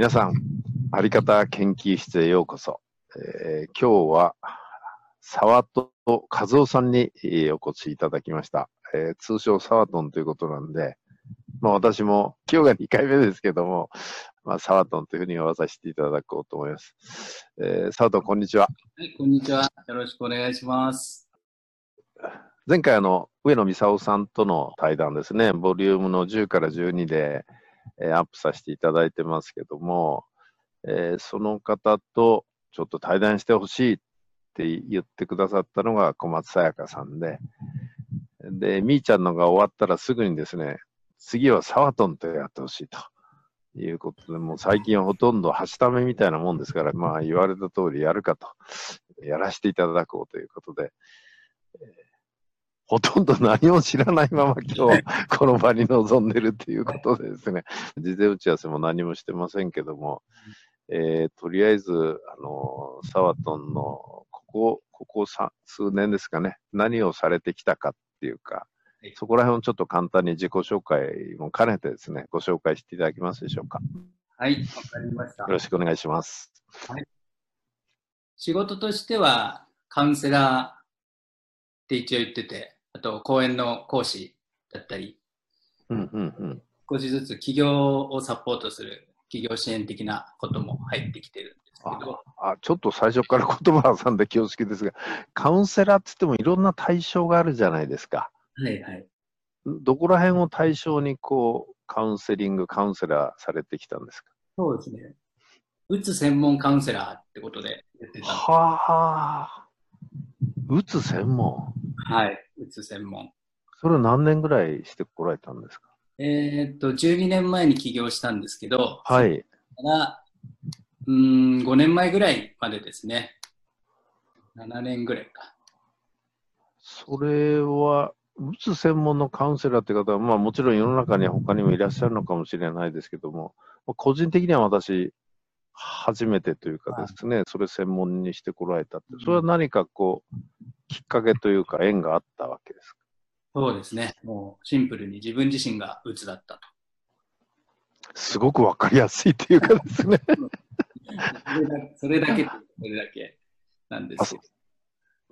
皆さん、あり方研究室へようこそ。えー、今日は沢戸和夫さんにお越しいただきました。えー、通称沢トンということなんで、まあ私も今日が2回目ですけども、まあ沢トンというふうに呼ばさせていただこうと思います。えー、沢トンこんにちは。はい、こんにちは。よろしくお願いします。前回あの、上野美沙さんとの対談ですね、ボリュームの10から12で、えー、アップさせていただいてますけども、えー、その方とちょっと対談してほしいって言ってくださったのが小松さやかさんで、で、みーちゃんのが終わったらすぐにですね、次はサワトンとやってほしいということで、もう最近はほとんどはしためみたいなもんですから、まあ言われた通りやるかと、やらせていただこうということで、えーほとんど何も知らないまま今日この場に臨んでるっていうことでですね、事前打ち合わせも何もしてませんけども、えー、とりあえず、あの、サワトンのここ、ここ数年ですかね、何をされてきたかっていうか、そこら辺をちょっと簡単に自己紹介も兼ねてですね、ご紹介していただけますでしょうか。はい、わかりました。よろしくお願いします。はい、仕事としては、カウンセラーって一応言ってて、あと講演の講師だったり、うんうんうん、少しずつ企業をサポートする企業支援的なことも入ってきてるんですけど。あちょっと最初から言葉挟んで恐縮ですが、カウンセラーって言ってもいろんな対象があるじゃないですか。はいはい。どこら辺を対象にこう、カウンセリング、カウンセラーされてきたんですか？そうですね。うつ専門カウンセラーってことでやってたはあ。うつ専門？はい、うつ専門。それを何年ぐらいしてこられたんですか？えー、っと、12年前に起業したんですけど、はい。からうん、5年前ぐらいまでですね。7年ぐらいか。それは、うつ専門のカウンセラーって方は、まあもちろん世の中には他にもいらっしゃるのかもしれないですけども、個人的には私、初めてというかですね、はい、それ専門にしてこられたって、それは何かこう、きっかけというか縁があったわけですか？そうですね。もうシンプルに自分自身が鬱だったと。すごくわかりやすいというかですね それだけ、それだけなんですよ。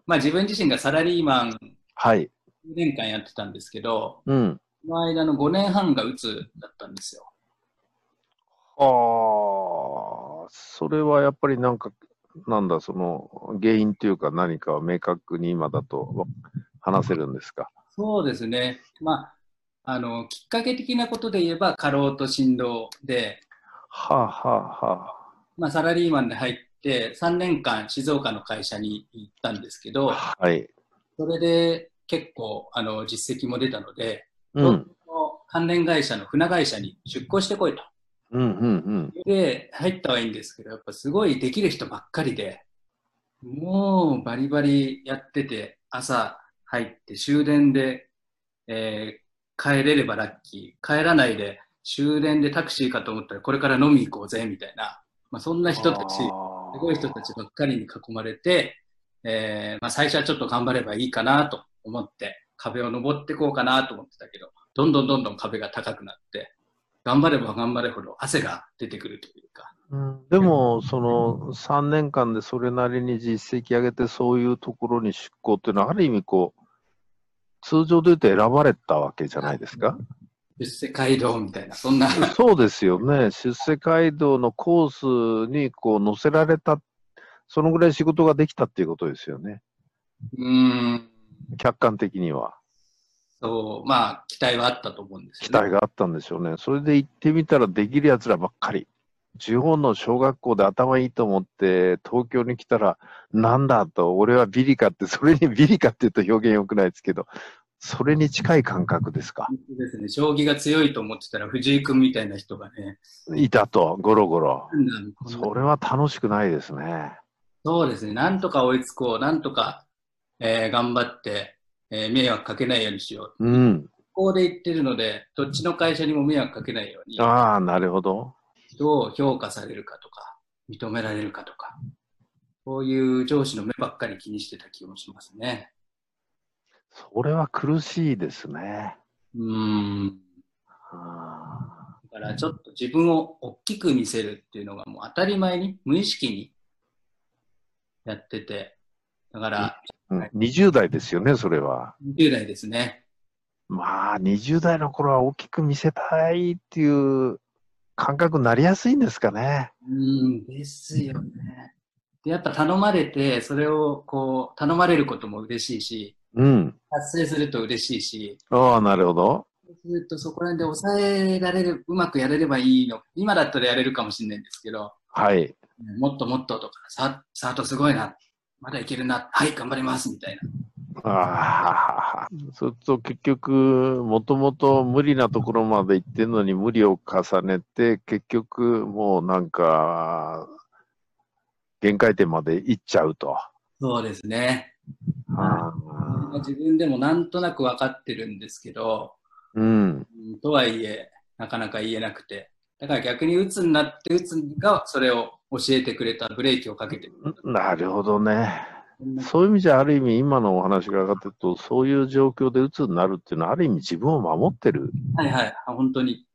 まあ自分自身がサラリーマン、はい。10年間やってたんですけど、うん。その間の5年半が鬱だったんですよ。ああ、それはやっぱりなんか、なんだ、その原因というか何かは明確に今だと話せるんですか？そうですね。まあ、あの、きっかけ的なことで言えば、過労と振動で、はあ、はあはあ、まあ、サラリーマンで入って、3年間静岡の会社に行ったんですけど、はい。それで結構、あの、実績も出たので、うん、関連会社の船会社に出向してこいと。うんうんうん、で、入ったはいいんですけど、やっぱすごいできる人ばっかりで、もうバリバリやってて、朝入って終電で、えー、帰れればラッキー。帰らないで終電でタクシーかと思ったらこれから飲み行こうぜ、みたいな。まあ、そんな人たち、すごい人たちばっかりに囲まれて、えー、まあ、最初はちょっと頑張ればいいかなと思って、壁を登っていこうかなと思ってたけど、どんどんどんどん壁が高くなって、頑張れば頑張れほど汗が出てくるというか。うん、でも、その3年間でそれなりに実績上げて、そういうところに出向っていうのは、ある意味こう、通常で言うと選ばれたわけじゃないですか。出世街道みたいな、そんな。そうですよね。出世街道のコースにこう乗せられた、そのぐらい仕事ができたっていうことですよね。うん。客観的には。そう、まあ、期待はあったと思うんです、ね、期待があったんでしょうね。それで行ってみたらできる奴らばっかり。地方の小学校で頭いいと思って東京に来たら、なんだと、俺はビリかって、それに ビリかって言うと表現良くないですけど、それに近い感覚ですか。ですね。将棋が強いと思ってたら藤井君みたいな人がね。いたと、ゴロゴロ。それは楽しくないですね。そうですね。なんとか追いつこう。なんとか、えー、頑張って、えー、迷惑かけないようにしよう。うん。ここで言ってるので、どっちの会社にも迷惑かけないように。ああ、なるほど。どう評価されるかとか、認められるかとか、そういう上司の目ばっかり気にしてた気もしますね。それは苦しいですね。うん。だからちょっと自分を大きく見せるっていうのがもう当たり前に、無意識にやってて、だから、うんはい20代ですよね、それは。20代ですね。まあ、20代の頃は大きく見せたいっていう感覚になりやすいんですかね。うん、ですよね。で、やっぱ頼まれて、それをこう、頼まれることも嬉しいし、うん。達成すると嬉しいし、ああ、なるほど。そうするとそこら辺で抑えられる、うまくやれればいいの。今だったらやれるかもしれないんですけど、はい。もっともっととか、さスタートすごいな、まだいけるな、はい、頑張ります、みたいな。ああ、それと結局、もともと無理なところまで行ってんのに無理を重ねて、結局もうなんか、限界点まで行っちゃうと。そうですね。ああ自分でもなんとなく分かってるんですけど、うん。うんとはいえ、なかなか言えなくて。だから逆に鬱になって、鬱がそれを教えてくれた、ブレーキをかけて。なるほどね。そういう意味じゃ、ある意味、今のお話が上がってると、そういう状況で鬱になるっていうのは、ある意味自分を守ってる。はいはい、あ本当に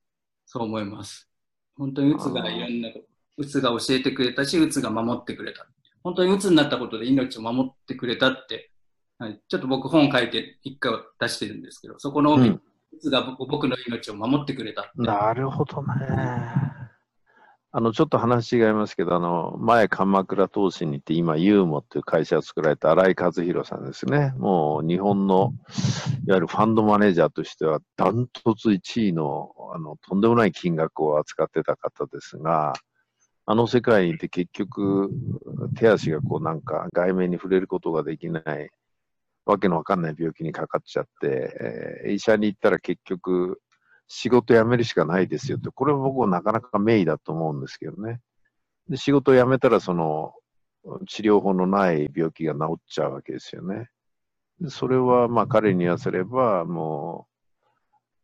そう思います。本当に鬱がいろんな鬱が教えてくれたし、鬱が守ってくれた。本当に鬱になったことで命を守ってくれたって、はい、ちょっと僕本書いて一回出してるんですけど、そこのうんが僕の命を守ってくれた。なるほどね。あの、ちょっと話違いますけど、あの、前、鎌倉投資に行って、今、ユーモっていう会社を作られた新井和弘さんですね。もう、日本の、いわゆるファンドマネージャーとしては、ダントツ1位の、あの、とんでもない金額を扱ってた方ですが、あの世界にいて結局、手足がこうなんか外面に触れることができない、わけのわかんない病気にかかっちゃって、えー医者に行ったら結局、仕事辞めるしかないですよって、これは僕はなかなか名医だと思うんですけどね。で仕事を辞めたら、その、治療法のない病気が治っちゃうわけですよね。それは、まあ彼に言わせれば、も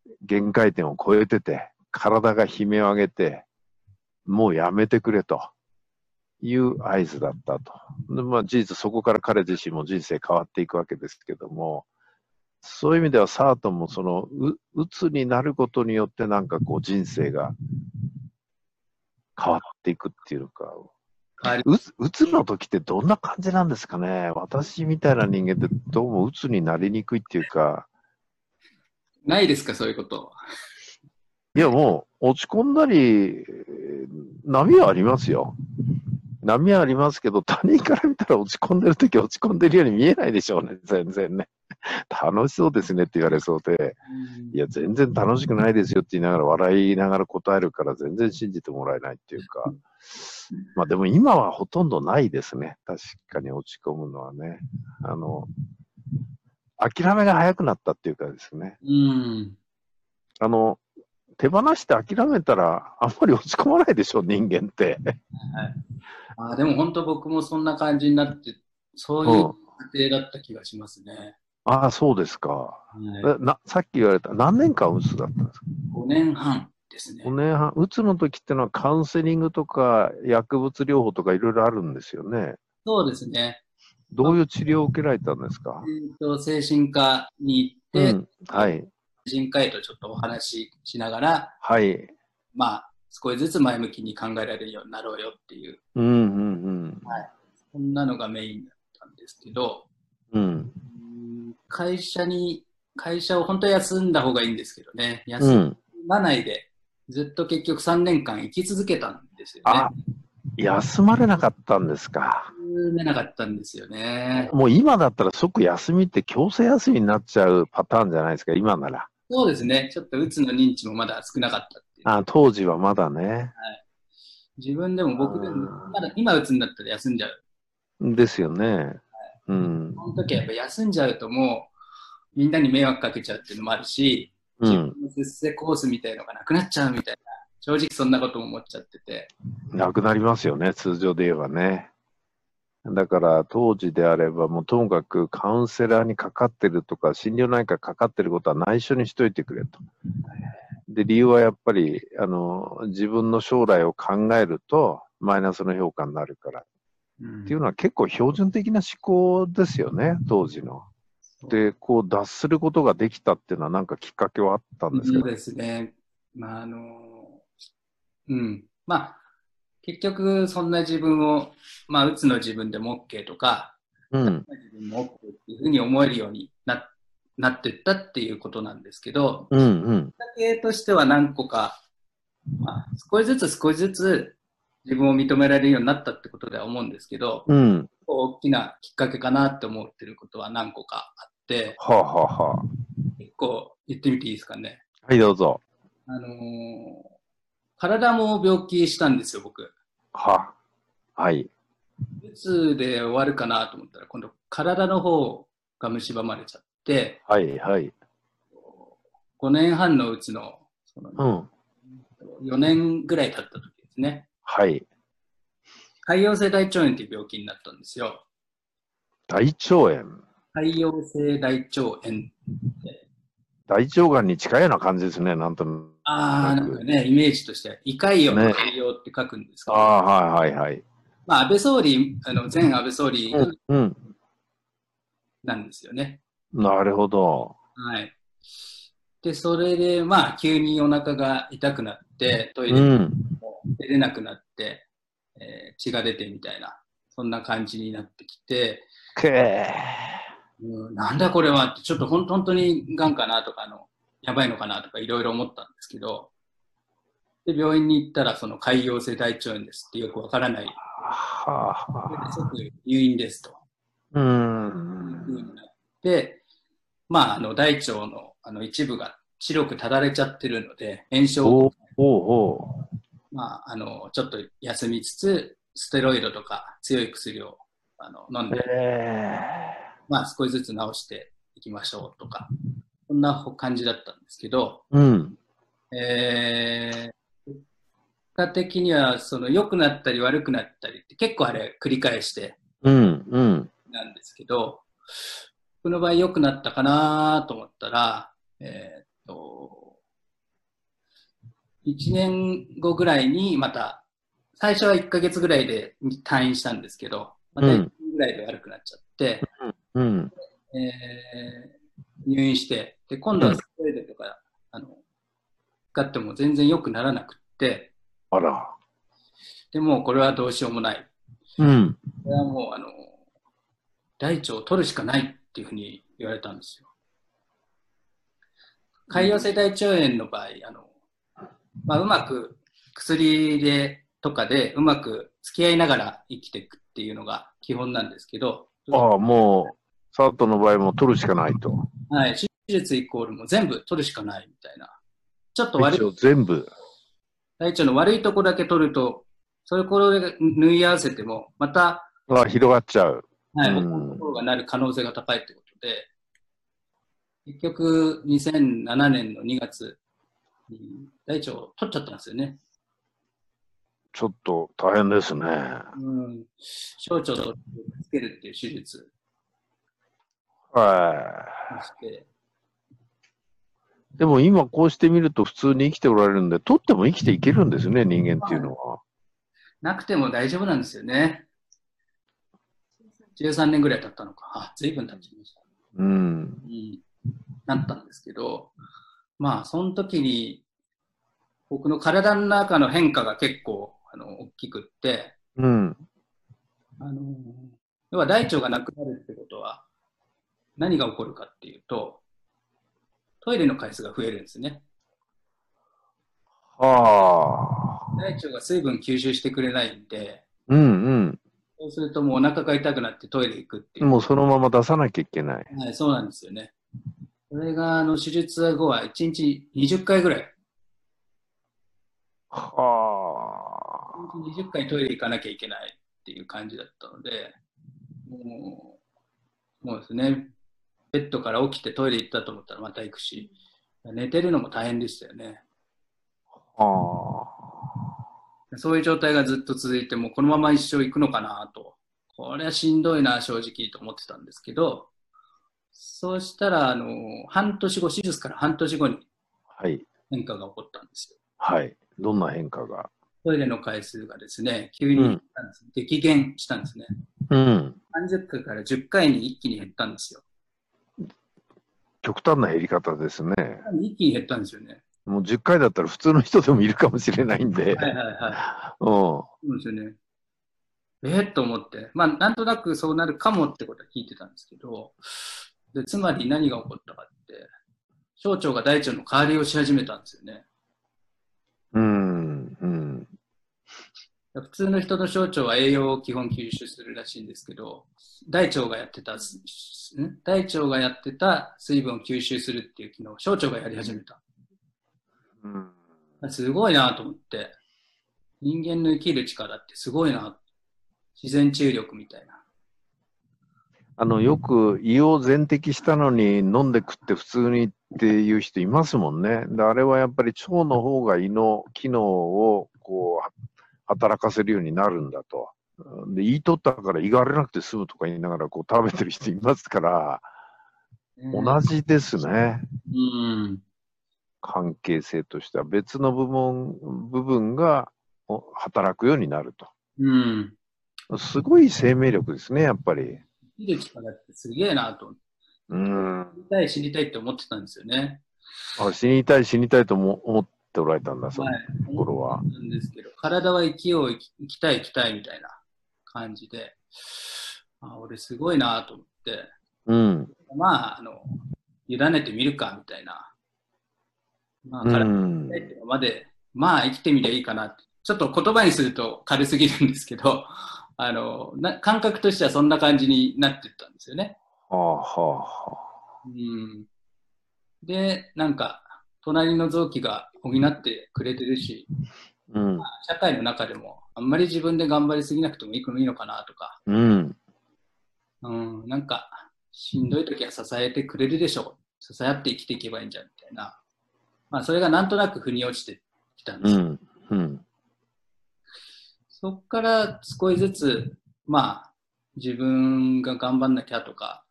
う、限界点を超えてて、体が悲鳴を上げて、もうやめてくれという合図だったと。でまあ、事実、そこから彼自身も人生変わっていくわけですけども、そういう意味では、サートもそのう、うつになることによって、なんかこう、人生が変わっていくっていうか、うつうつの時ってどんな感じなんですかね私みたいな人間ってどうもうつになりにくいっていうか、ないですか、そういうこと。いやもう落ち込んだり、えー波はありますよ。波はありますけど、他人から見たら落ち込んでる時落ち込んでるように見えないでしょうね、全然ね。楽しそうですねって言われそうで、いや、全然楽しくないですよって言いながら笑いながら答えるから全然信じてもらえないっていうか、まあでも今はほとんどないですね。確かに落ち込むのはね。あの、諦めが早くなったっていうかですね。うん。あの、手放して諦めたらあんまり落ち込まないでしょ、人間って。はい、あでも本当僕もそんな感じになって、そういう家庭だった気がしますね。ああ、そうですか。はい、えなさっき言われた何年間うつだったんですか？5年半ですね。5年半、うつの時ってのはカウンセリングとか薬物療法とかいろいろあるんですよね。そうですね。どういう治療を受けられたんですか、えーと精神科にう行って、ん、はい。精神科医とちょっとお話ししながら、はい。まあ、少しずつ前向きに考えられるようになろうよっていう、うん、うん、そんなのがメインだったんですけど、うん。うん。うん会社に、会社を本当は休んだ方がいいんですけどね、う休ん。まないで、ずっと結局3年間生き続けたんですよねあ。休まれなかったんですか。休めなかったんですよね。もう今だったら即休みって強制休みになっちゃうパターンじゃないですか、今なら。そうですね。ちょっとうつの認知もまだ少なかったっていう。あ当時はまだね。自分でも僕でもまだ今うつになったら休んじゃう。ですよね。うん。その時はやっぱ休んじゃうともうみんなに迷惑かけちゃうっていうのもあるし、うん。自分の出世コースみたいのがなくなっちゃうみたいな、正直そんなことも思っちゃってて。なくなりますよね、通常で言えばね。だから当時であれば、もうともかくカウンセラーにかかってるとか、心療内科かかってることは内緒にしといてくれと。で、理由はやっぱり、あの、自分の将来を考えると、マイナスの評価になるから。うんっていうのは結構標準的な思考ですよね、当時の。で、こう脱することができたっていうのはなんかきっかけはあったんですか？そうですね。まあ、あの、うん。まあ、結局、そんな自分を、まあ、うつの自分でも OK とか、うん。自分も OK っていうふうに思えるようにななってったっていうことなんですけど、うん。うん。きっかけとしては何個か、まあ、少しずつ少しずつ自分を認められるようになったってことでは思うんですけど、うん。大きなきっかけかなって思ってることは何個かあって、はあ、はあはあ、結構言ってみていいですかね。はい、どうぞ。あのー体も病気したんですよ、僕。は。はい。うつで終わるかなと思ったら、今度体の方が蝕まれちゃって、はい、はい。5年半のうちのそのうん。4年ぐらい経った時ですね。はい。潰瘍性大腸炎っていう病気になったんですよ。大腸炎？潰瘍性大腸炎。大腸がんに近いような感じですね、なんとなく。ああ、なんかね、イメージとしては、胃潰瘍の潰瘍って書くんですけど、ああ、はい、はい、はい。まあ、安倍総理、あの前安倍総理うん、うん。なんですよね。なるほど。はい。で、それで、まあ、急にお腹が痛くなって、トイレうん。も出れなくなって、えー血が出てみたいな、そんな感じになってきて、けー。うん、なんだこれはって、ちょっと本当にがんかなとかあの、やばいのかなとかいろいろ思ったんですけど、で、病院に行ったら、その潰瘍性大腸炎ですってよくわからない。はあ、入院ですと。う。いうになって、まあ、あの、大腸のあの一部が白くただれちゃってるので、炎症おうおうまあ、あの、ちょっと休みつつ、ステロイドとか強い薬をあの飲ん。で、えまあ、少しずつ治していきましょうとか、そんな感じだったんですけど、ー。うん。えー、結果的には、その、良くなったり悪くなったりって結構あれ繰り返してうん、うん。なんですけど、僕の場合良くなったかなと思ったら、えーっと、1年後ぐらいにまた、最初は1ヶ月ぐらいで退院したんですけど、また1年ぐらいで悪くなっちゃって、うん。えー入院して、で、今度はステロイドとか、あの、使っても全然良くならなくって、あら。でもうこれはどうしようもない。うん。これはもう、あの、大腸を取るしかないっていうふうに言われたんですよ。潰瘍性大腸炎の場合、あの、まあ、うまく薬で、とかでうまく付き合いながら生きていくっていうのが基本なんですけど、ああ、もう、サートの場合も取るしかないと。はい、手術イコールも全部取るしかないみたいな。ちょっと悪い全部。大腸の悪いところだけ取ると、それこれで縫い合わせても、また、あ広がっちゃう。はい、うん他のところがなる可能性が高いってことで、結局、2007年の2月に大腸を取っちゃったんですよね。ちょっと大変ですね。うん。小腸とつけるっていう手術はい。でも今こうしてみると普通に生きておられるんで、取っても生きていけるんですね、人間っていうのは。なくても大丈夫なんですよね。13年ぐらい経ったのか。あ、随分経ちました。うん。になったんですけど、まあ、その時に、僕の体の中の変化が結構、あの、大きくって、うん。あの、要は大腸がなくなるって何が起こるかっていうと、トイレの回数が増えるんですね。はあ。大腸が水分吸収してくれないんで、うんそうするともうお腹が痛くなってトイレ行くっていううん。。もうそのまま出さなきゃいけない。はい、そうなんですよね。それが、あの、手術後は1日20回ぐらいはあ。20回トイレ行かなきゃいけないっていう感じだったので、もう、もうですね、ベッドから起きてトイレ行ったと思ったらまた行くし、寝てるのも大変でしたよね。はそういう状態がずっと続いて、もうこのまま一生行くのかなと、これはしんどいな、正直と思ってたんですけど、そうしたら、あの、半年後、手術から半年後にあ。はい。変化が起こったんですよ。はい。どんな変化が？トイレの回数がですね、急に減ったん激減したんですね。うん。30回から10回に一気に減ったんですよ。極端な減り方ですね。一気に減ったんですよね。もう10回だったら普通の人でもいるかもしれないんで、はいはいはうん。い。そうですよね。えー、と思って。まあ、なんとなくそうなるかもってことは聞いてたんですけど、でつまり何が起こったかって、省庁が大腸の代わりをし始めたんですよね。うん。うん。普通の人の小腸は栄養を基本吸収するらしいんですけど、大腸がやってた、ん？大腸がやってた水分を吸収するっていう機能を小腸がやり始めた。うん。すごいなと思って、人間の生きる力ってすごいな。自然治癒力みたいな。あの、よく胃を全摘したのに飲んで食って普通にっていう人いますもんね。であれはやっぱり腸の方が胃の機能を働かせるようになるんだと。で胃取ったから胃が荒れなくて済むとか言いながらこう食べてる人いますから、同じですね。うん。関係性としては別の部分部分がお働くようになるうん。と。すごい生命力ですね、やっぱり。生きる力ってすげえなと。うん。知りたい、知りたいって思ってたんですよね。あ死にたい、死にたいとも思っておられたんだ、そのはい。ところは。なんですけど、体は生きよう、生きたい、生きたいみたいな感じで、あ俺すごいなと思って、うん。まあ、あの、委ねてみるかみたいな。まあ、う体生きたいっていうまで、まあ、生きてみりゃいいかなって。ちょっと言葉にすると軽すぎるんですけど、あの、な感覚としてはそんな感じになってったんですよね。はあはあはうん。で、なんか、隣の臓器が補ってくれてるし、あ。うん。社会の中でもあんまり自分で頑張りすぎなくてもいいいいのかなとか、うん。うん、なんか、しんどい時は支えてくれるでしょう。支え合って生きていけばいいんじゃんみたいな。まあ、それがなんとなく腑に落ちてきたんですよ。うん。うん。そっから少しずつ、まあ、自分が頑張んなきゃとか、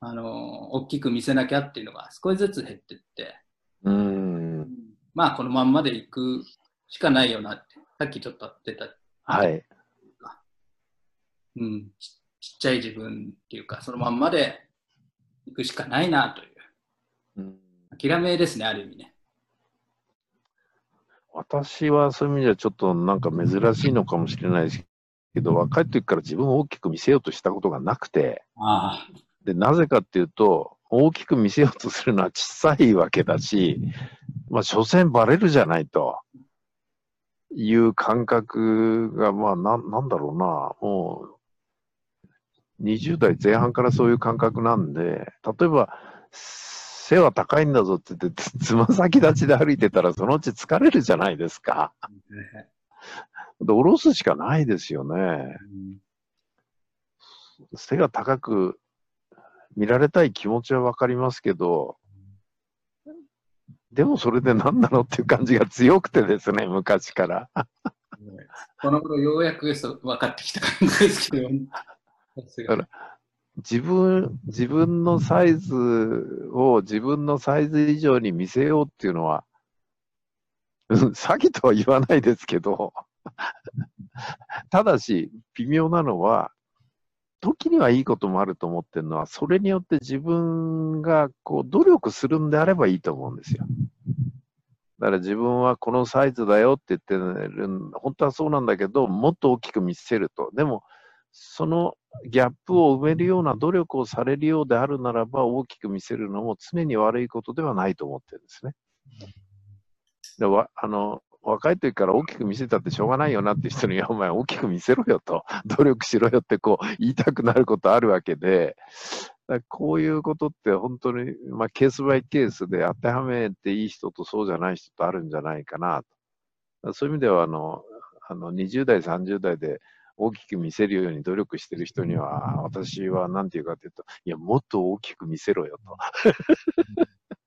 あの、大きく見せなきゃっていうのが少しずつ減ってって、うん。まあ、このまんまでいくしかないよなって、さっきちょっと言ってた、はい。うん、ちちっちゃい自分っていうか、そのまんまでいくしかないなという、うん諦めですね、ある意味ね。私はそういう意味ではちょっとなんか珍しいのかもしれないですけど、若い時から自分を大きく見せようとしたことがなくて、あで、なぜかっていうと、大きく見せようとするのは小さいわけだし、まあ、所詮バレるじゃないという感覚が、まあ、なんなんだろうな、もう、20代前半からそういう感覚なんで、例えば、背は高いんだぞって言って、つつま先立ちで歩いてたら、そのうち疲れるじゃないですか。で、下ろすしかないですよね。背が高く見られたい気持ちはわかりますけど、でもそれで何なのっていう感じが強くてですね、昔から。この頃ようやくそう分かってきた感じですけど、さすがに自分、自分のサイズを自分のサイズ以上に見せようっていうのは、うん詐欺とは言わないですけど、ただし、微妙なのは、時にはいいこともあると思ってるのは、それによって自分がこう努力するんであればいいと思うんですよ。だから自分はこのサイズだよって言ってる、本当はそうなんだけど、もっと大きく見せると。でも、そのギャップを埋めるような努力をされるようであるならば、大きく見せるのも常に悪いことではないと思ってるんですね。でわあの若い時から大きく見せたってしょうがないよなって人に、いや、お前大きく見せろよと、努力しろよってこう言いたくなることあるわけで、こういうことって本当に、まあ、ケースバイケースで当てはめていい人とそうじゃない人とあるんじゃないかなと。そういう意味ではあの、あの20代、30代で大きく見せるように努力してる人には、私は何て言うかというと、いや、もっと大きく見せろよと。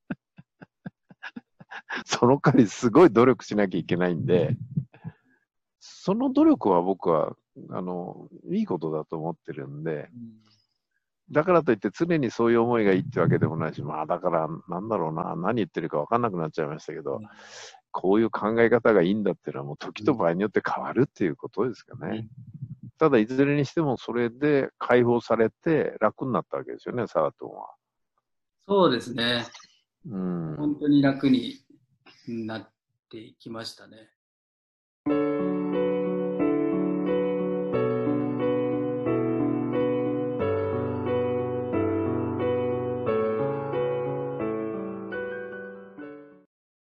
その代わりすごい努力しなきゃいけないんで、その努力は僕は、あの、いいことだと思ってるんで、だからといって常にそういう思いがいいってわけでもないし、まあだからなんだろうな、何言ってるか分かんなくなっちゃいましたけど、こういう考え方がいいんだっていうのはもう時と場合によって変わるっていうことですかね。ただいずれにしてもそれで解放されて楽になったわけですよね、サラトンは。そうですね。うん。本当に楽になっていきましたね。